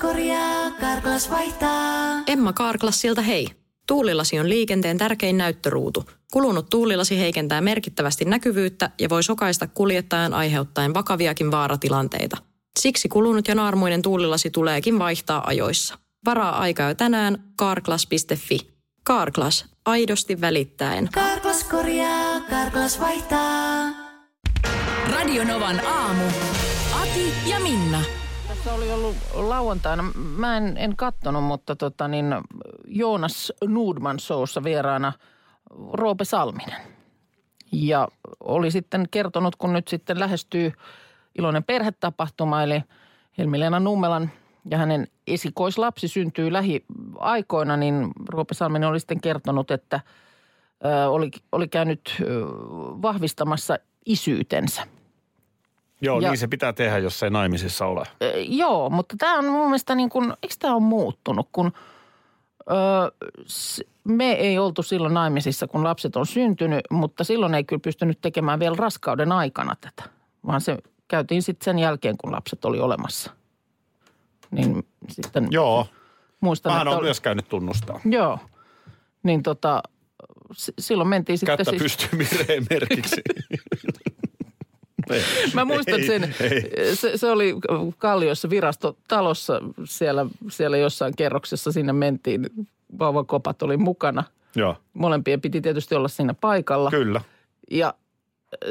korjaa, Karklas vaihtaa. Emma Karklassilta hei. Tuulilasi on liikenteen tärkein näyttöruutu. Kulunut tuulilasi heikentää merkittävästi näkyvyyttä ja voi sokaista kuljettajan aiheuttaen vakaviakin vaaratilanteita. Siksi kulunut ja naarmuinen tuulilasi tuleekin vaihtaa ajoissa. Varaa aikaa jo tänään karklas.fi. Karklas, aidosti välittäen. Karklas korjaa, Karklas vaihtaa. Radionovan aamu. Ati ja Minna. Tässä oli ollut lauantaina, mä en, en kattonut, mutta tota niin, Joonas Nudman showssa vieraana Roope Salminen. Ja oli sitten kertonut, kun nyt sitten lähestyy iloinen perhetapahtuma, eli Helmileena Nummelan ja hänen esikoislapsi syntyy lähiaikoina, niin Roope Salminen oli sitten kertonut, että oli, oli käynyt vahvistamassa isyytensä – Joo, Ja- niin se pitää tehdä, jos ei naimisissa ole. Joo, mutta tämä on mun mielestä niin kuin, eikö tämä ole muuttunut, kun ö, s- me ei oltu silloin naimisissa, kun lapset on syntynyt, mutta silloin ei kyllä pystynyt tekemään vielä raskauden aikana tätä, vaan se käytiin sitten sen jälkeen, kun lapset oli olemassa. Niin sitten Joo, muistan, mähän että on oli- myös käynyt tunnustaa. Joo, niin tota, s- silloin mentiin sitten Kättä siis... pystyy merkiksi. Mä muistan sen. Se, se oli Kalliossa virastotalossa siellä, siellä jossain kerroksessa sinne mentiin. Vauvakopat oli mukana. Joo, Molempien piti tietysti olla siinä paikalla. kyllä. Ja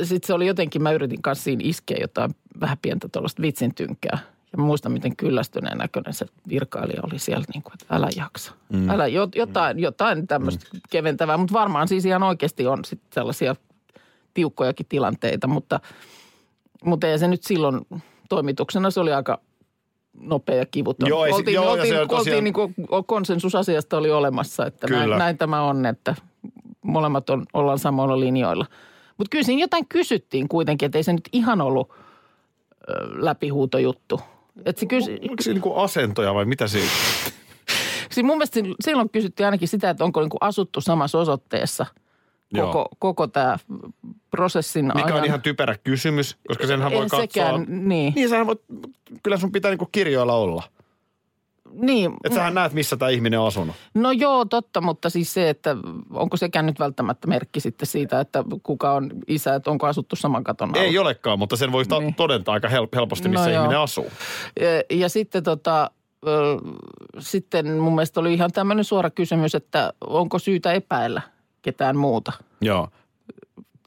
sitten se oli jotenkin, mä yritin kanssa siinä iskeä jotain vähän pientä tuollaista vitsin tynkää. Ja mä muistan, miten kyllästyneen näköinen se virkailija oli siellä, niin kuin, että älä jaksa. Mm. Älä, jo- jotain, jotain tämmöistä mm. keventävää, mutta varmaan siis ihan oikeasti on sit sellaisia tiukkojakin tilanteita, mutta, mutta ei se nyt silloin toimituksena, se oli aika nopea ja kivuton. Joo, ei oltiin, joo, ja oltiin, se on oltiin tosiaan- niin kuin, konsensus asiasta oli olemassa, että näin, Kyllä. näin tämä on, että molemmat on, ollaan samoilla linjoilla. Mutta kyllä siinä jotain kysyttiin kuitenkin, että ei se nyt ihan ollut ö, läpihuutojuttu. Et se kysy, Onko se niinku asentoja vai mitä siinä? siis mun mielestä sil- silloin kysyttiin ainakin sitä, että onko niinku asuttu samassa osoitteessa Joo. koko, koko tämä prosessin Mikä ajan. on ihan typerä kysymys, koska senhän voi En katsoa. sekään, niin. Niin, sähän voit, kyllä sun pitää niinku kirjoilla olla. niin. Että sähän näet, missä tämä ihminen on asunut. No joo, totta, mutta siis se, että onko sekään nyt välttämättä merkki sitten siitä, että kuka on isä, että onko asuttu saman katon alla. Ei olekaan, mutta sen voi Niin. todentaa aika hel- helposti, missä No joo. ihminen asuu. Ja, ja sitten tota, sitten mun mielestä oli ihan tämmöinen suora kysymys, että onko syytä epäillä ketään muuta Joo.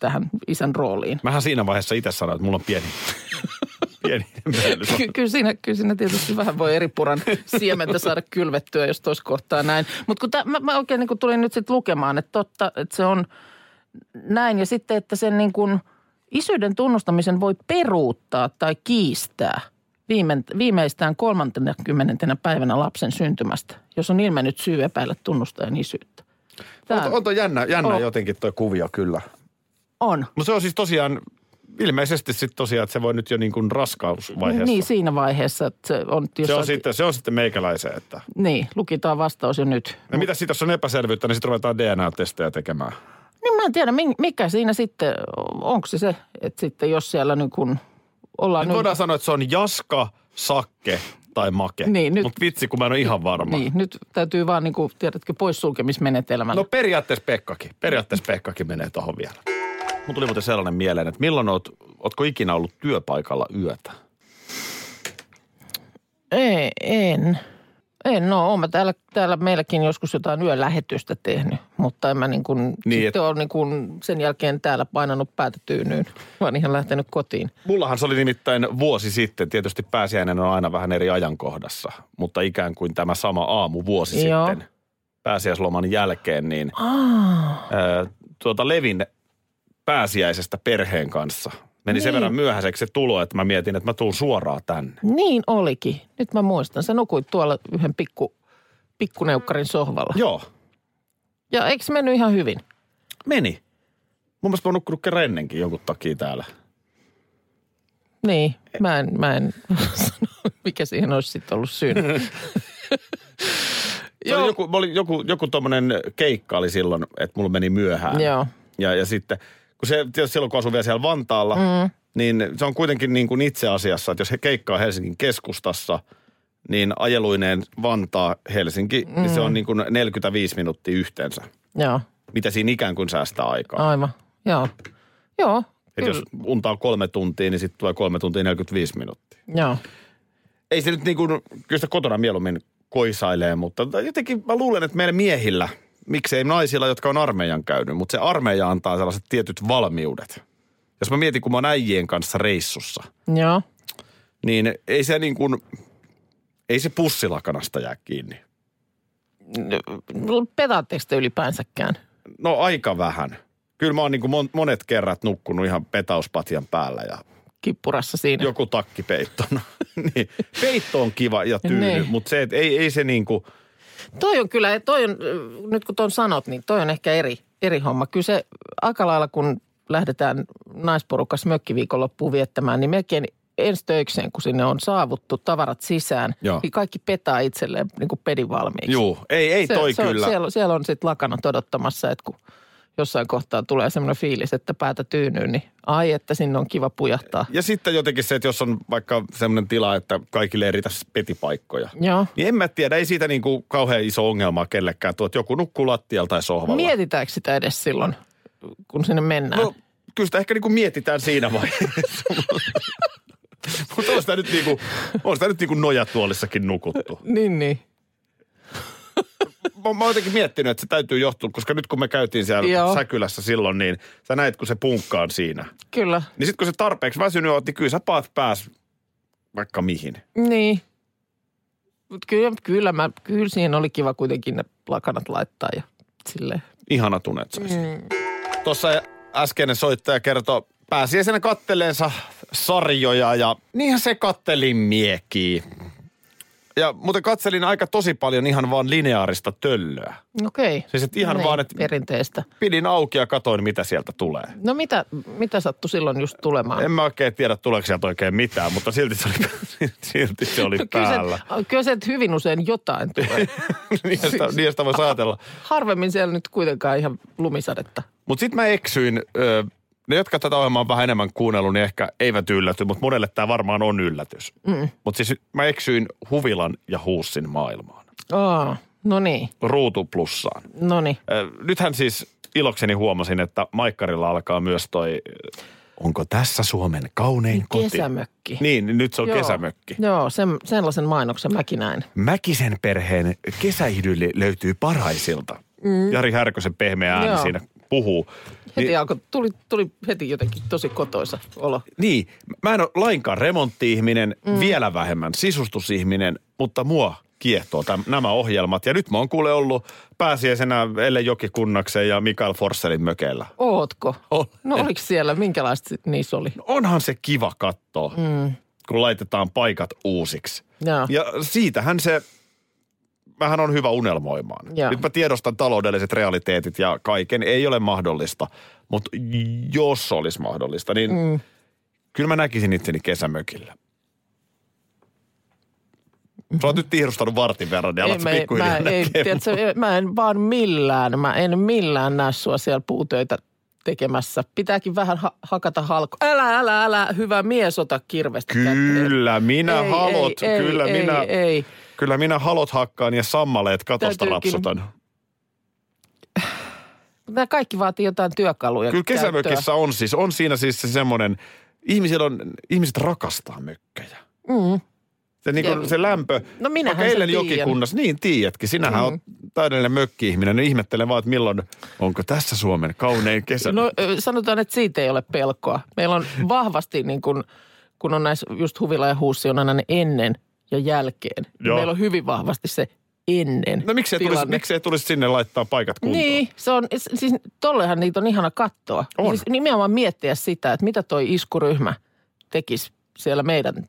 tähän isän rooliin. Mähän siinä vaiheessa itse sanoin, että mulla on pieni, pieni. Ky- kyllä, siinä, kyllä siinä tietysti vähän voi eri puran siementä saada kylvettyä, jos tuossa kohtaa näin. Mutta kun tä, mä, mä oikein niin kun tulin nyt sitten lukemaan, että totta, että se on näin. Ja sitten, että sen niin kuin isyyden tunnustamisen voi peruuttaa tai kiistää viime, viimeistään 30. päivänä lapsen syntymästä, jos on ilmennyt syy epäillä tunnustajan isyyttä. Tämä On, on toi jännä, jännä On. jotenkin toi kuvio kyllä. on. No se on siis tosiaan, ilmeisesti sitten tosiaan, että se voi nyt jo niin kuin raskausvaiheessa. Niin, siinä vaiheessa, että se on... se, on sitten, se on sitten meikäläisen, että... Niin, lukitaan vastaus jo nyt. No mitä sitten, jos on epäselvyyttä, niin sitten ruvetaan DNA-testejä tekemään. Niin mä en tiedä, mikä siinä sitten, onko se se, että sitten jos siellä niin kun ollaan Nyt nyt... voidaan sanoa, että se on Jaska, Sakke tai Make. Niin, nyt- Mutta vitsi, kun mä en ole ihan varma. Niin, nyt täytyy vaan niin kuin, tiedätkö, poissulkemismenetelmällä. No periaatteessa Pekkakin. Periaatteessa Pekkakin menee tuohon vielä. Mun tuli muuten sellainen mieleen, että milloin oot, ootko ikinä ollut työpaikalla yötä? Ei, en. En, no oon mä täällä, täällä meilläkin joskus jotain yölähetystä tehnyt, mutta en mä niin kuin, Niin, niin, et- sitten ole niin kuin sen jälkeen täällä painanut päätä tyynyyn, vaan ihan lähtenyt kotiin. Mullahan se oli nimittäin vuosi sitten. Tietysti pääsiäinen on aina vähän eri ajankohdassa, mutta ikään kuin tämä sama aamu vuosi Joo. sitten pääsiäisloman jälkeen, niin Aa, ää, tuota Levin pääsiäisestä perheen kanssa meni sen Niin. verran myöhäiseksi se tulo, että mä mietin, että mä tuun suoraan tänne. niin olikin. Nyt mä muistan. Sä nukuit tuolla yhden pikku, pikkuneukkarin sohvalla. Joo, Ja eikö se mennyt ihan hyvin? meni. Mun mielestä mä oon nukkunut kerran ennenkin jonkun takia täällä. Niin, mä en, mä en sano, mikä siihen olisi sitten ollut syynä. Oli joku, joku, joku tommonen keikka oli silloin, että mulla meni myöhään. Joo. Ja, ja sitten, kun se, tietysti silloin kun asuu vielä siellä Vantaalla, mm. niin se on kuitenkin niin kuin itse asiassa, että jos he keikkaa Helsingin keskustassa, niin ajeluineen Vantaa, Helsinki, mm. niin se on niin kuin 45 minuuttia yhteensä. Joo, Mitä siinä ikään kuin säästää aikaa. aivan. Joo, joo, Et kyllä. jos unta on kolme tuntia, niin sitten tulee kolme tuntia 45 minuuttia. Joo. Ei se nyt niin kuin, kyllä sitä kotona mieluummin koisailee, mutta jotenkin mä luulen, että meillä miehillä, miksei naisilla, jotka on armeijan käynyt, mutta se armeija antaa sellaiset tietyt valmiudet. Jos mä mietin, kun mä oon äijien kanssa reissussa, Joo. niin ei se niin kuin, ei se pussilakanasta jää kiinni. Petaatteko te ylipäänsäkään? No aika vähän. Kyllä mä oon niin kuin mon- monet kerrat nukkunut ihan petauspatjan päällä ja Kippurassa siinä. joku takkipeitto. No, niin. Peitto on kiva ja tyyny, Niin. mutta se, että ei, ei se niin kuin, Toi on kyllä, toi on, nyt kun tuon sanot, niin toi on ehkä eri, eri homma. Kyllä se aika lailla, kun lähdetään naisporukas mökkiviikonloppuun viettämään, niin melkein ensi töikseen, kun sinne on saavuttu tavarat sisään, Joo. niin kaikki petaa itselleen niin kuin pedin valmiiksi. juu, ei, ei toi se, kyllä. On, siellä, siellä on sitten lakanat odottamassa, että kun jossain kohtaa tulee semmoinen fiilis, että päätä tyynyy, niin ai, että sinne on kiva pujahtaa. Ja sitten jotenkin se, että jos on vaikka semmoinen tila, että kaikille ei riitä petipaikkoja. Joo. Niin en mä tiedä, ei siitä niin kuin kauhean iso ongelma kellekään tuo, että joku nukkuu lattialla tai sohvalla. Mietitäänkö sitä edes silloin, kun sinne mennään? No, kyllä sitä ehkä niin kuin mietitään siinä vaiheessa. Mutta on sitä nyt, niin kuin, on sitä nyt niin kuin nojatuolissakin nukuttu. Niin, niin. Mä, mä oon jotenkin miettinyt, että se täytyy johtua, koska nyt kun me käytiin siellä Joo. Säkylässä silloin, niin sä näit, kun se punkka on siinä. Kyllä. Niin sitten kun se tarpeeksi väsynyt on, niin kyllä sä paat pääs vaikka mihin. Niin. Mutta kyllä, kyllä, mä, kyllä siinä oli kiva kuitenkin ne lakanat laittaa ja silleen. Ihana tunnet mm. Tuossa äskeinen soittaja kertoi pääsiäisenä katteleensa sarjoja ja niinhän se kattelin miekiä. Ja muuten katselin aika tosi paljon ihan vaan lineaarista töllöä. Okei. Siis et ihan niin, vaan, että Perinteistä. pidin auki ja katoin, mitä sieltä tulee. No mitä, mitä sattui silloin just tulemaan? En mä oikein tiedä, tuleeko sieltä oikein mitään, mutta silti se oli, silti se oli No kyllä, päällä. kyllä se hyvin usein jotain tulee. Niistä, niistä voisi ajatella. Harvemmin siellä nyt kuitenkaan ihan lumisadetta. Mutta sitten mä eksyin, ö, ne jotka tätä ohjelmaa on vähän enemmän kuunnellut, niin ehkä eivät ylläty, mutta monelle tämä varmaan on yllätys. Mm. Mutta siis mä eksyin Huvilan ja Huussin maailmaan. Aa, no niin, Ruutu plussaan. no niin. Nythän siis ilokseni huomasin, että Maikkarilla alkaa myös toi, onko tässä Suomen kaunein koti? Kesämökki. Niin, niin nyt se on Joo. kesämökki. Joo, sen, sellaisen mainoksen mäkin näin. Mäkisen perheen kesäidylli löytyy paraisilta. Mm. Jari Härkösen pehmeä ääni Joo. siinä puhuu. Heti Niin- alkoi, tuli, tuli heti jotenkin tosi kotoisa olo. Niin, mä en ole lainkaan remontti-ihminen, mm. vielä vähemmän sisustusihminen, mutta mua kiehtoo täm, nämä ohjelmat. Ja nyt mä oon kuule ollut pääsiäisenä Elle Jokikunnakseen ja Mikael Forsselin mökeillä. Ootko? On. No oliko siellä, minkälaista niissä oli? Onhan se kiva katsoa, mm. kun laitetaan paikat uusiksi. Joo. Ja siitähän se vähän on hyvä unelmoimaan. Joo. Nyt mä tiedostan taloudelliset realiteetit ja kaiken ei ole mahdollista, mutta jos olisi mahdollista, niin mm. kyllä mä näkisin itseni kesämökillä. Sä oot nyt tiirustanut vartin verran, niin alat mä, pikkuhiljaa mä, ei, tiedätkö, mä en vaan millään, mä en millään näe sua siellä puutöitä tekemässä. Pitääkin vähän ha- hakata halko. Älä, älä, älä, hyvä mies, ota kirvestä käteen. Kyllä, minä Ei, halot, ei, ei, kyllä ei, minä, ei. Kyllä minä halot hakkaan ja sammaleet katosta Täytyykin- rapsutan. Nämä kaikki vaatii jotain työkaluja. Kyllä käyttöä. kesämökissä on siis, on siinä siis se semmoinen, ihmisillä on, ihmiset rakastaa mökkejä. Mm. Se, niin kuin, se lämpö, No minähän vaikka eilen jokikunnassa, niin tiedätkin, sinähän mm. on täydellinen mökki-ihminen. Nyt ihmettelen vaan, että milloin, onko tässä Suomen kaunein kesä. No sanotaan, että siitä ei ole pelkoa. Meillä on vahvasti niin kuin, kun on näissä just huvila ja huussi on aina ne ennen ja jälkeen. Niin Joo. Meillä on hyvin vahvasti se ennen no miksei tulisi, tilanne. miksei tulisi sinne laittaa paikat kuntoon? Niin, se on, siis tollehan niitä on ihana katsoa. On. Siis nimenomaan miettiä sitä, että mitä toi iskuryhmä tekisi siellä meidän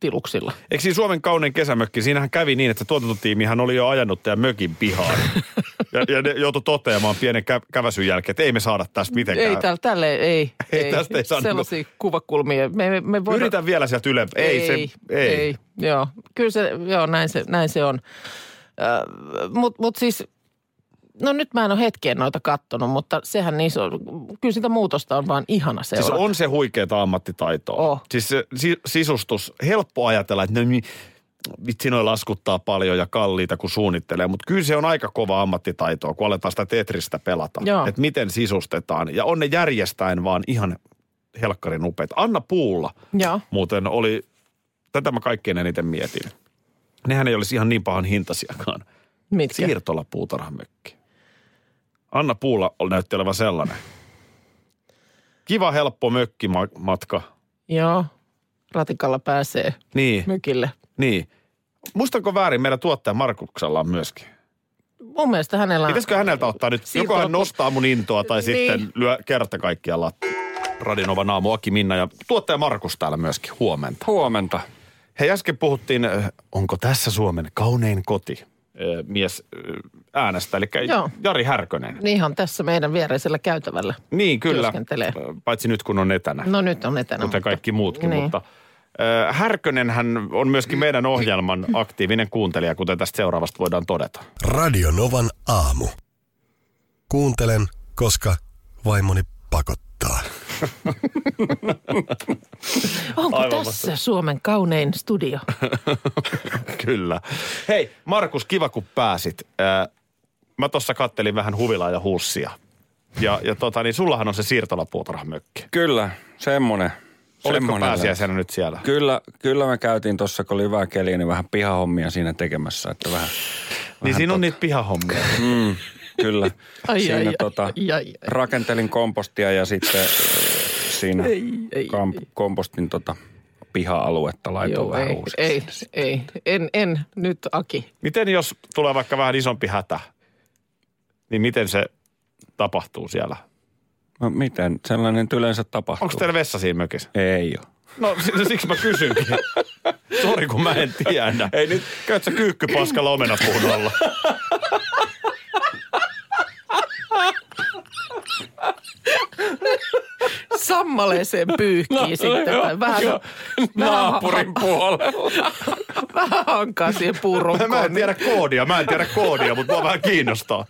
tiluksilla. Eikö siinä Suomen kaunein kesämökki, siinähän kävi niin, että se tuotantotiimihän oli jo ajanut tämän mökin pihaan. ja, ja ne joutui toteamaan pienen kä- käväsyn jälkeen, että ei me saada tästä mitenkään. Ei, tälle, tälle ei. Ei, tästä ei saa Sellaisia kuvakulmia. Me, me, me voidaan, Yritän vielä sieltä ylempää. Ei, se, ei. ei. Joo, kyllä se, joo, näin se, näin se on. Äh, Mutta mut siis, no nyt mä en ole hetkeen noita kattonut, mutta sehän niissä on, kyllä sitä muutosta on vaan ihana Siis seurata. on se huikeeta ammattitaitoa. Oh. Siis se si- sisustus, helppo ajatella, että niin, vitsi noi laskuttaa paljon ja kalliita, kun suunnittelee. Mutta kyllä se on aika kova ammattitaitoa, kun aletaan sitä Tetristä pelata. Että miten sisustetaan. Ja on ne järjestäen vaan ihan helkkarin upeita. Anna Puulla Joo. muuten oli, tätä mä kaikkein eniten mietin. Nehän ei olisi ihan niin pahan hintasiakaan. Mitkä? Siirtola puutarhamökki. Anna Puulla ol- näytti olevan sellainen. Kiva, helppo mökkimatka. Joo. Ratikalla pääsee Niin, mökille. niin. Muistanko väärin, meidän tuottaja Markuksella on myöskin. Mun mielestä hänellä on... Pitäisikö häneltä ottaa nyt, joko hän nostaa mun intoa tai Niin. sitten lyö kerta kaikkiaan lattia. Radinova Naamu, Aki Minna ja tuottaja Markus täällä myöskin. Huomenta. Huomenta. Hei, äsken puhuttiin, äh, onko tässä Suomen kaunein koti äh, mies äh, äänestä, eli Joo. Jari Härkönen. Ihan tässä meidän viereisellä käytävällä. Niin, kyllä. Paitsi nyt, kun on etänä, No nyt on etänä. kuten kaikki muutkin, niin. mutta Härkönen hän on myöskin meidän ohjelman aktiivinen kuuntelija, kuten tästä seuraavasta voidaan todeta. Radio Novan aamu. Kuuntelen, koska vaimoni pakottaa. Onko Aivan tässä Suomen kaunein studio? Kyllä. Hei, Markus, kiva kun pääsit. Mä tuossa kattelin vähän huvilaa ja hussia. Ja, ja tota, niin sullahan on se siirtolapuutarhamökki. Kyllä, semmonen. Oliko pääsiäisenä nyt siellä? Kyllä, kyllä me käytiin tuossa, kun oli hyvä keli, niin vähän pihahommia siinä tekemässä, että vähän, Niin vähän siinä on niitä pihahommia. Mm, kyllä. Ai, siinä ai, ai, tota, ai, ai. rakentelin kompostia ja sitten äh, siinä Ei, ei, kamp, kompostin tota, piha-aluetta laitoin Joo, vähän ei, uusiksi. ei, ei, en, en, nyt Aki. Miten jos tulee vaikka vähän isompi hätä, niin miten se tapahtuu siellä? No miten? Sellainen nyt yleensä tapahtuu. Onko teillä vessa siinä mökissä? Ei ole. No si- siksi mä kysynkin. Sori kun mä en tiedä. Ei nyt, Käyt sä kyykkypaskalla omenapuun alla? Sammaleeseen pyyhkii sitten. Tai vähän, joo. vähän, naapurin puolella. vähän hankaa siihen Mä, puurunkoon. mä en tiedä koodia, mä en tiedä koodia, mutta mua vähän kiinnostaa.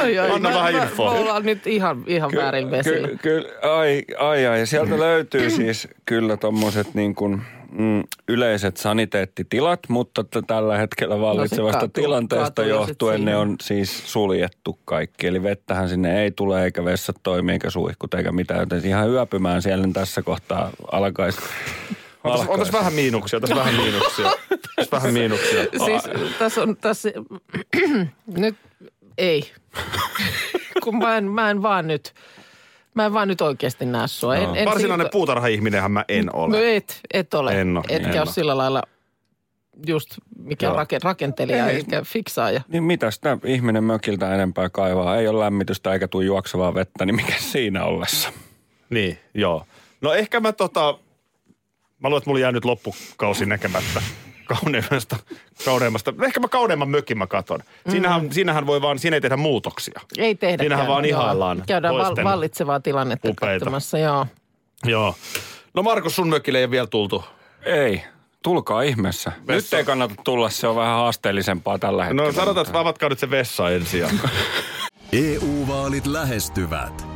Ai, ai, Anna mä- vähän infoa. Me ollaan nyt ihan, ihan väärin vesillä. Ky- kyllä, ai, ai, ai. Sieltä löytyy siis kyllä tommoset niin kuin, mm, yleiset saniteettitilat, mutta t- tällä hetkellä vallitsevasta kaatuu- tilanteesta johtuen ne on siis suljettu kaikki. Eli vettähän sinne ei tule, eikä vessat toimi, eikä suihkut, eikä mitään. Joten ihan yöpymään siellä tässä kohtaa alkaisi. On tässä, on tässä vähän miinuksia, tässä vähän miinuksia. Tässä vähän miinuksia. Siis tässä on, tässä, nyt ei. Kun mä en, mä en vaan nyt, mä en vaan nyt oikeasti näe sua. En, en Varsinainen siitä- puutarha-ihminenhän mä en No ole. et, et ole. En oo, Etkä en ole sillä lailla just mikä Joo. rake, rakentelija eikä fiksaaja. Niin mitä sitä ihminen mökiltä enempää kaivaa? Ei ole lämmitystä eikä tule juoksevaa vettä, niin mikä siinä ollessa? Niin, joo. No ehkä mä tota, mä luulen, että mulla jää nyt loppukausi näkemättä kauneimmasta, kauneimmasta. Ehkä mä kauneimman mökin mä katon. Siinähän, Mm. siinähän voi vaan, siinä ei tehdä muutoksia. Ei tehdä. Siinähän vaan ihaillaan Käydään val, vallitsevaa tilannetta upeita. katsomassa, joo. Joo. No Markus, sun mökille ei ole vielä tultu. Ei, tulkaa ihmeessä. Vessa. Nyt ei kannata tulla, se on vähän haasteellisempaa tällä hetkellä. No sanotaan, että avatkaa nyt se vessa ensin. EU-vaalit lähestyvät.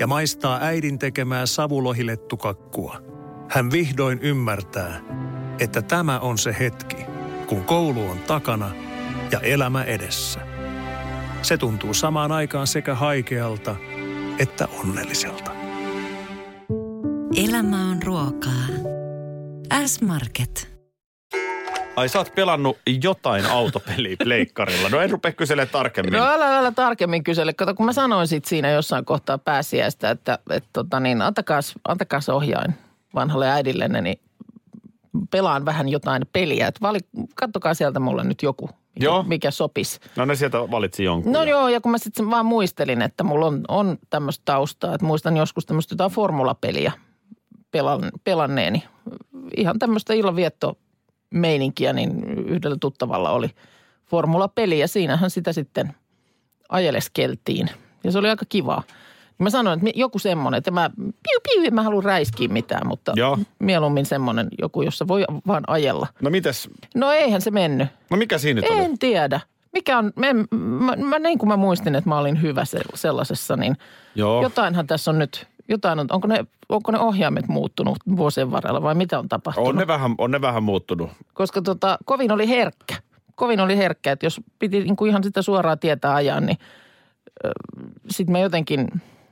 ja maistaa äidin tekemää savulohilettukakkua, hän vihdoin ymmärtää, että tämä on se hetki, kun koulu on takana ja elämä edessä. Se tuntuu samaan aikaan sekä haikealta että onnelliselta. Elämä on ruokaa. S-Market. Ai sä oot pelannut jotain autopeliä pleikkarilla. No en rupea kyselemään tarkemmin. No älä, älä tarkemmin kysele. Kato, kun mä sanoin sit siinä jossain kohtaa pääsiäistä, että, että tota niin, antakaas, antakaas ohjain vanhalle äidillenne, niin pelaan vähän jotain peliä. Et vali, kattokaa sieltä mulle nyt joku, mikä, Joo. mikä sopisi. No ne sieltä valitsi jonkun. No ja- joo, ja kun mä sitten vaan muistelin, että mulla on, on tämmöistä taustaa, että muistan joskus tämmöistä jotain formulapeliä pelan, pelanneeni. Ihan tämmöistä illanviettomeininkiä, niin yhdellä tuttavalla oli formulapeli ja siinähän sitä sitten ajeleskeltiin. Ja se oli aika kivaa. Mä sanoin, että joku semmoinen, että mä, piu, piu, en mä halua räiskiä mitään, mutta Joo. mieluummin semmoinen joku, jossa voi vaan ajella. No mites? No eihän se mennyt. No mikä siinä nyt oli? En tiedä. Mikä on, mä, mä, mä, niin kuin mä muistin, että mä olin hyvä se, sellaisessa, niin Joo. jotainhan tässä on nyt, jotain on, onko ne, onko ne ohjaimet muuttunut vuosien varrella vai mitä on tapahtunut? On ne vähän, on ne vähän muuttunut. Koska tota, kovin oli herkkä. Kovin oli herkkä, että jos piti niin kuin ihan sitä suoraa tietä ajaa, niin sitten mä jotenkin,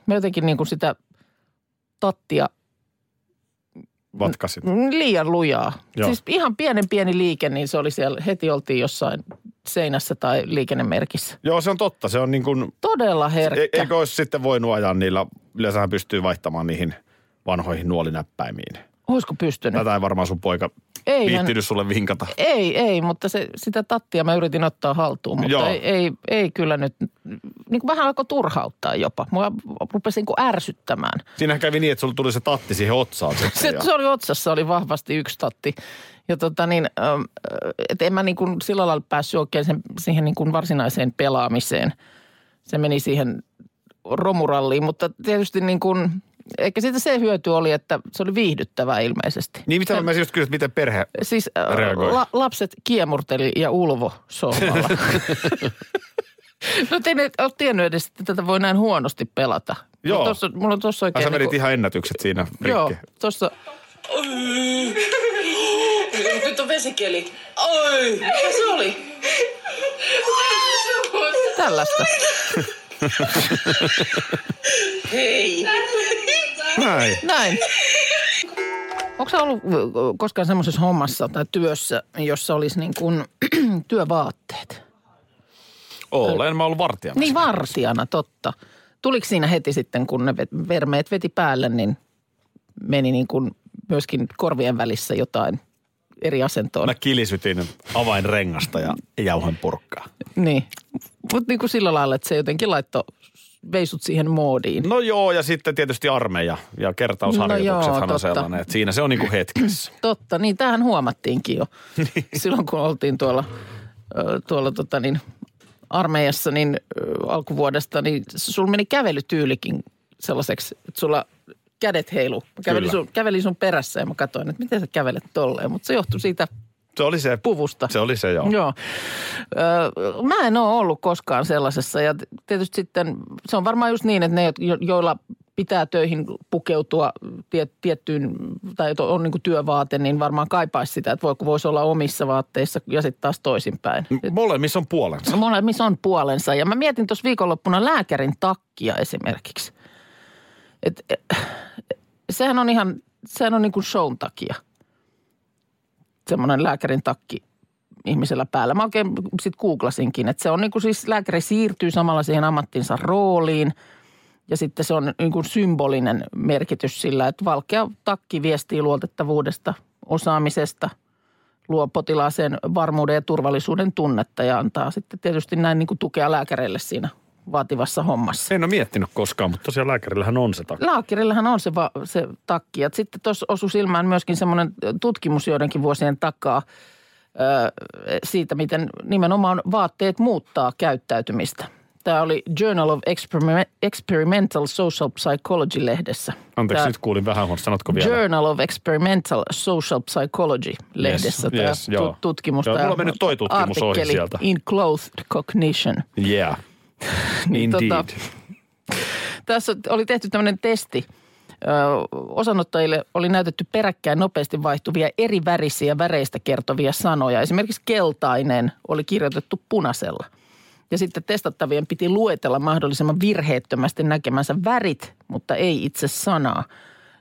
mä jotenkin niin kuin sitä tattia Vatkasit. liian lujaa. Joo. Siis ihan pienen pieni liike, niin se oli siellä, heti oltiin jossain seinässä tai liikennemerkissä. Joo, se on totta. Se on niin kuin, Todella e- herkkä. eikö olisi sitten voinut ajaa niillä, yleensähän pystyy vaihtamaan niihin vanhoihin nuolinäppäimiin. Olisiko pystynyt? Tätä ei varmaan sun poika Ei, viittinyt sulle vinkata. Ei, ei, mutta se, sitä tattia mä yritin ottaa haltuun, mutta Joo. ei, ei, ei kyllä nyt, niin kuin vähän alkoi turhauttaa jopa. Mua rupesi niin kuin ärsyttämään. Siinähän kävi niin, että sulla tuli se tatti siihen otsaan. Se, se oli otsassa, oli vahvasti yksi tatti. Ja tota niin, ähm, et en mä niin kuin sillä lailla päässyt oikein sen, siihen niin kuin varsinaiseen pelaamiseen. Se meni siihen romuralliin, mutta tietysti niin kuin, eikä siitä se hyöty oli, että se oli viihdyttävää ilmeisesti. Niin mitä mä just kysyin, että miten perhe... Siis äh, Reagoi. la, lapset kiemurteli ja ulvo sohvalla. no te ei ole tiennyt edes, että tätä voi näin huonosti pelata. Joo. Mulla Tossa, mulla on tuossa Ai oikein... sä menit niinku- ihan ennätykset siinä rikki. Joo, tuossa... Nyt on vesikeli. Oi, mikä se oli? Tällaista. Hei. Näin. Näin. Onko sä ollut koskaan semmoisessa hommassa tai työssä, jossa olisi niin kuin työvaatteet? Olen mä ollut vartijana. Niin vartijana, totta. Tuliko siinä heti sitten, kun ne vermeet veti päälle, niin meni niin kuin myöskin korvien välissä jotain eri asentoon? Mä kilisytin avainrengasta ja jauhan purkkaa. Niin. Mutta niin kuin sillä lailla, että se jotenkin laittoi veisut siihen moodiin. No joo, ja sitten tietysti armeija ja kertausharjoituksethan No joo, on sellainen, että siinä se on niinku hetkessä. Totta, niin tämähän huomattiinkin jo. Silloin kun oltiin tuolla, tuolla tota niin, armeijassa niin alkuvuodesta, niin sulla meni kävelytyylikin sellaiseksi, että sulla kädet heilu. Mä kävelin Kyllä. sun, kävelin sun perässä ja mä katsoin, että miten sä kävelet tolleen. Mutta se johtui siitä Se oli se, puvusta. se oli se joo. Joo. Öö, mä en ole ollut koskaan sellaisessa ja tietysti sitten se on varmaan just niin, että ne, jo- joilla pitää töihin pukeutua tiet, tiettyyn, tai on niin työvaate, niin varmaan kaipaisi sitä, että voiko voisi olla omissa vaatteissa ja sitten taas toisinpäin. Molemmissa on puolensa. Molemmissa on puolensa. Ja mä mietin tuossa viikonloppuna lääkärin takkia esimerkiksi. Et, eh, sehän on ihan, sehän on niin kuin shown takia. Semmoinen lääkärin takki ihmisellä päällä. Mä oikein sitten googlasinkin, että se on niin kuin siis lääkäri siirtyy samalla siihen ammattinsa rooliin. Ja sitten se on niin kuin symbolinen merkitys sillä, että valkea takki viestii luotettavuudesta, osaamisesta, luo potilaaseen varmuuden ja turvallisuuden tunnetta ja antaa sitten tietysti näin niin kuin tukea lääkäreille siinä vaativassa hommassa. En ole miettinyt koskaan, mutta tosiaan lääkärillähän on se takki. Lääkärillähän on se, va, se takki. Ja sitten tuossa osui silmään myöskin semmoinen tutkimus joidenkin vuosien takaa ö, siitä, miten nimenomaan vaatteet muuttaa käyttäytymistä. Tämä oli Journal of Experiment, Experimental Social Psychology-lehdessä. Anteeksi, Tämä nyt kuulin vähän, huonosti. sanotko vielä? Journal of Experimental Social Psychology-lehdessä Yes, tämä yes, joo. tu- tutkimus. Joo, tämä mulla on mennyt toi tutkimus ohi sieltä. In Clothed Cognition. Yeah. Indeed. Tota, Tässä oli tehty tämmöinen testi. Ö, osanottajille oli näytetty peräkkäin nopeasti vaihtuvia eri värisiä väreistä kertovia sanoja. Esimerkiksi keltainen oli kirjoitettu punaisella. Ja sitten testattavien piti luetella mahdollisimman virheettömästi näkemänsä värit, mutta ei itse sanaa.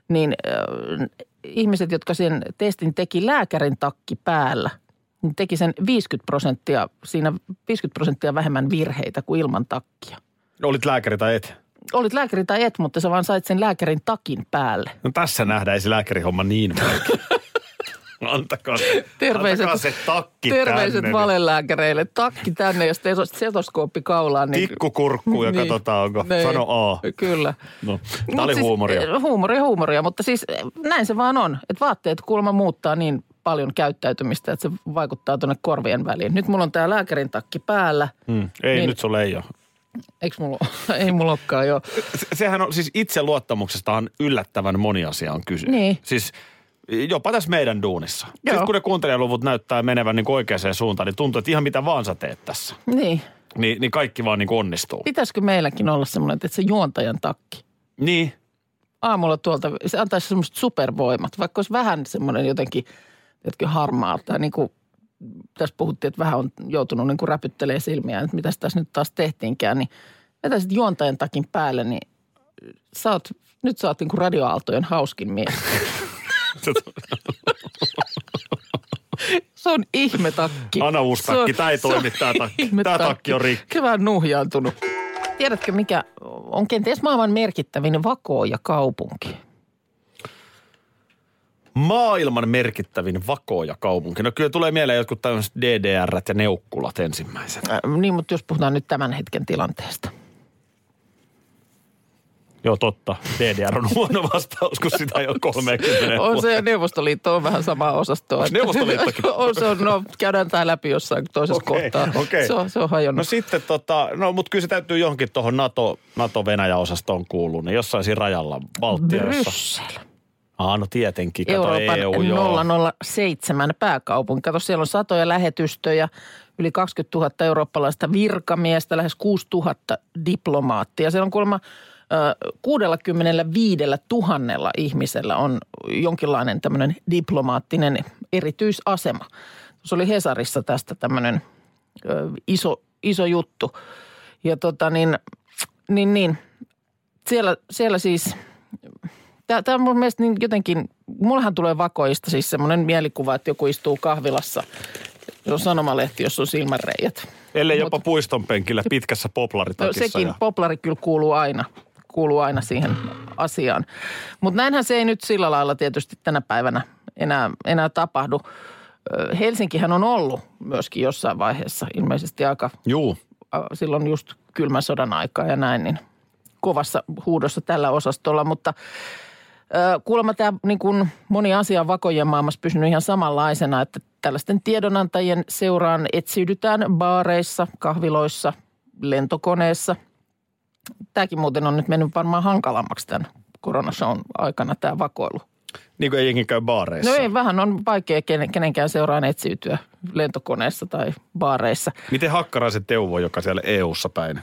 Niin äh, ihmiset, jotka sen testin teki lääkärin takki päällä, niin teki sen 50 prosenttia, siinä 50 prosenttia vähemmän virheitä kuin ilman takkia. Olit lääkäri tai et? Olit lääkäri tai et, mutta sä vaan sait sen lääkärin takin päälle. No tässä nähdään, ei se lääkärihomma niin. Antakaa se, Terveiset, antakaa se takki terveiset tänne. valelääkäreille. Takki tänne ja sitten stetoskooppi kaulaan. Niin, Tikku kurkkuun ja katsotaan, onko- sano A. Kyllä. No, tämä oli siis, huumoria. eh, Huumoria, huumoria, mutta siis eh, näin se vaan on. Että vaatteet kuulemma muuttaa niin paljon käyttäytymistä, että se vaikuttaa tuonne korvien väliin. Nyt mulla on tämä lääkärin takki päällä. Hmm. Ei, Niin. nyt sulle ei ole. Eikö mulla, ei mulla olekaan jo. Se- Sehän on siis itseluottamuksestahan yllättävän moni asia on kyse. Niin. Siis jopa tässä meidän duunissa. Joo. Sitten kun ne kuuntelijaluvut näyttää menevän niin oikeaan suuntaan, niin tuntuu, että ihan mitä vaan sä teet tässä. Niin. Niin, niin kaikki vaan niin onnistuu. Pitäisikö meilläkin olla semmoinen, että se juontajan takki? Niin. aamulla tuolta, se antaisi semmoiset supervoimat, vaikka olisi vähän semmoinen jotenkin, jotenkin harmaa tai niin kuin tässä puhuttiin, että vähän on joutunut niin kuin räpyttelee silmiään, että mitä tässä nyt taas tehtiinkään, niin vetäisit juontajan takin päälle, niin sä oot, nyt sä oot niin kuin radioaaltojen hauskin mies. Se on ihmetakki. Anna uusi takki. Tää ei toimi, tää takki. Tää takki on rikki. Se vähän nuhjaantunut. Tiedätkö, mikä on kenties maailman merkittävin vakooja kaupunki? Maailman merkittävin vakooja kaupunki. No kyllä tulee mieleen jotkut tämmöiset DDR ja neukkulat ensimmäiset. Äh, niin, mutta jos puhutaan nyt tämän hetken tilanteesta. Joo, totta. DDR on huono vastaus, kun sitä ei ole 30 On se ja Neuvostoliitto on vähän samaa osastoa. Onks Neuvostoliittokin? on se on, no käydään tämä läpi jossain toisessa Okei, kohtaa. okei. Se on, se on hajonnut. No sitten tota, no mutta kyllä se täytyy johonkin tuohon NATO, NATO-Venäjä-osastoon kuulua, niin jossain siinä rajalla, Baltiassa. Bryssel. Ah, no tietenkin, kato Euroopan EU, joo. 007 pääkaupunki. Kato, siellä on satoja lähetystöjä, yli 20 000 eurooppalaista virkamiestä, lähes 6 000 diplomaattia. Siellä on kuulemma ö, 65 000 ihmisellä on jonkinlainen tämmöinen diplomaattinen erityisasema. Se oli Hesarissa tästä tämmöinen iso, iso juttu. Ja tota niin, niin, niin siellä, siellä siis Tämä, on mun mielestä niin jotenkin, mullahan tulee vakoista siis semmoinen mielikuva, että joku istuu kahvilassa. Se on sanomalehti, jos on silmänreijät. Ellei jopa Mut- puiston penkillä pitkässä No, poplaritakissa. sekin, ja... poplari kyllä kuuluu aina, kuuluu aina siihen asiaan. Mutta näinhän se ei nyt sillä lailla tietysti tänä päivänä enää, enää tapahdu. Helsinkihän on ollut myöskin jossain vaiheessa ilmeisesti aika Juu, silloin just kylmän sodan aikaa ja näin, niin kovassa huudossa tällä osastolla. Mutta kuulemma tämä niin kuin moni asia on vakojen maailmassa pysynyt ihan samanlaisena, että tällaisten tiedonantajien seuraan etsiydytään baareissa, kahviloissa, lentokoneessa. Tämäkin muuten on nyt mennyt varmaan hankalammaksi tämän koronashown aikana tämä vakoilu. niin kuin ei jenkin käy baareissa. No ei, vähän on vaikea kenen- kenenkään seuraan etsiytyä lentokoneessa tai baareissa. Miten hakkaraisen Teuvo, joka siellä EU-ssa päin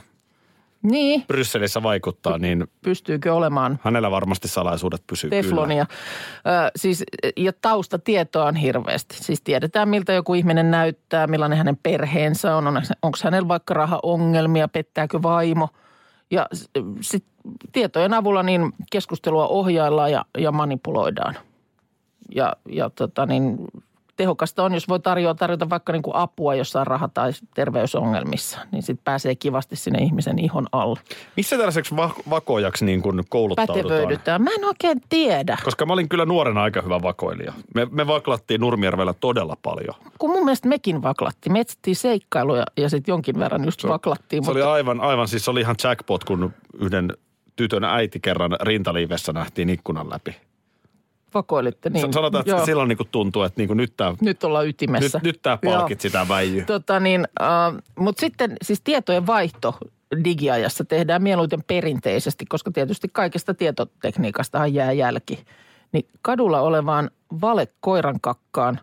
Niin, Brysselissä vaikuttaa, niin pystyykö olemaan hänellä varmasti salaisuudet pysyy kyllä. teflonia. Ö, siis, ja taustatietoa on hirveästi. Siis tiedetään, miltä joku ihminen näyttää, millainen hänen perheensä on. on onko hänellä vaikka rahaongelmia, pettääkö vaimo. Ja sit tietojen avulla niin keskustelua ohjaillaan ja, ja manipuloidaan. Ja, ja tota niin, tehokasta on, jos voi tarjoa, tarjota vaikka niin kuin apua jossain raha- tai terveysongelmissa, niin sitten pääsee kivasti sinne ihmisen ihon alle. Missä tällaiseksi va- vakojaksi niin kuin kouluttaudutaan? Pätevöidytään. Mä en oikein tiedä. Koska mä olin kyllä nuorena aika hyvä vakoilija. Me, me vaklattiin Nurmijärvellä todella paljon. kun mun mielestä mekin vaklattiin. Me etsittiin seikkailuja ja sitten jonkin verran just Se- vaklattiin. Se mutta oli aivan, aivan siis se oli ihan jackpot, kun yhden tytön äiti kerran rintaliivessä nähtiin ikkunan läpi. Vakoilitte niin. Sanotaan, että Joo. silloin niin kuin tuntuu, että niin kuin nyt tämä Nyt ollaan nyt, ytimessä. nyt tää palkit sitä väijyy. Tota niin, äh, mutta sitten siis tietojen vaihto digiajassa tehdään mieluiten perinteisesti, koska tietysti kaikesta tietotekniikastahan jää jälki. Niin kadulla olevaan valekoiran kakkaan,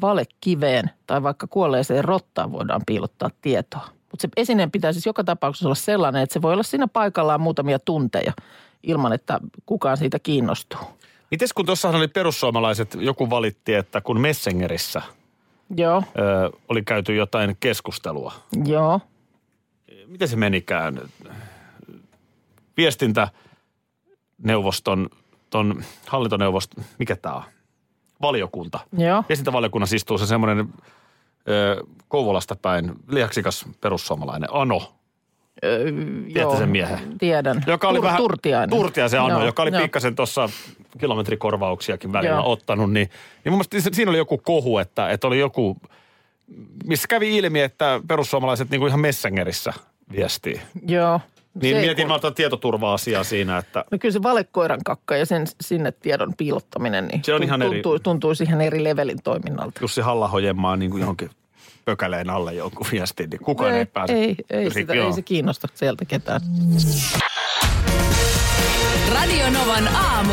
valekiveen tai vaikka kuolleeseen rottaan voidaan piilottaa tietoa. Mutta se esineen pitää siis joka tapauksessa olla sellainen, että se voi olla siinä paikallaan muutamia tunteja ilman, että kukaan siitä kiinnostuu. Mites kun tuossahan oli perussuomalaiset, joku valitti, että kun Messengerissä Joo, ö, oli käyty jotain keskustelua. joo. Miten se menikään? Viestintäneuvoston, ton hallintoneuvoston, mikä tämä on? Valiokunta. Joo. Viestintävaliokunnassa istuu se semmoinen ö, Kouvolasta päin, lihaksikas perussuomalainen, Ano. Öö, Tiedätte sen miehen? Tiedän. Joka oli Tur- vähän, Turtiainen. Turtiaisen Ano, Joo, joka oli joo. pikkasen tuossa kilometrikorvauksiakin välillä Joo. ottanut. Niin, niin mun mielestä siinä oli joku kohu, että, että oli joku, missä kävi ilmi, että perussuomalaiset niin kuin ihan Messengerissä viestii. Joo. Niin mietin kuul- mä tietoturva-asiaa siinä, että No kyllä se valekoiran kakka ja sen sinne tiedon piilottaminen, niin Se on ihan eri- tuntuu, tuntuisi ihan eri levelin toiminnalta. Jussi halla jemmaa niin kuin johonkin pökäleen alle jonkun viestin, niin kukaan ei, ei, pääse. ei, ei, sitä, Joo. ei se kiinnosta sieltä ketään. Radio Novan aamu.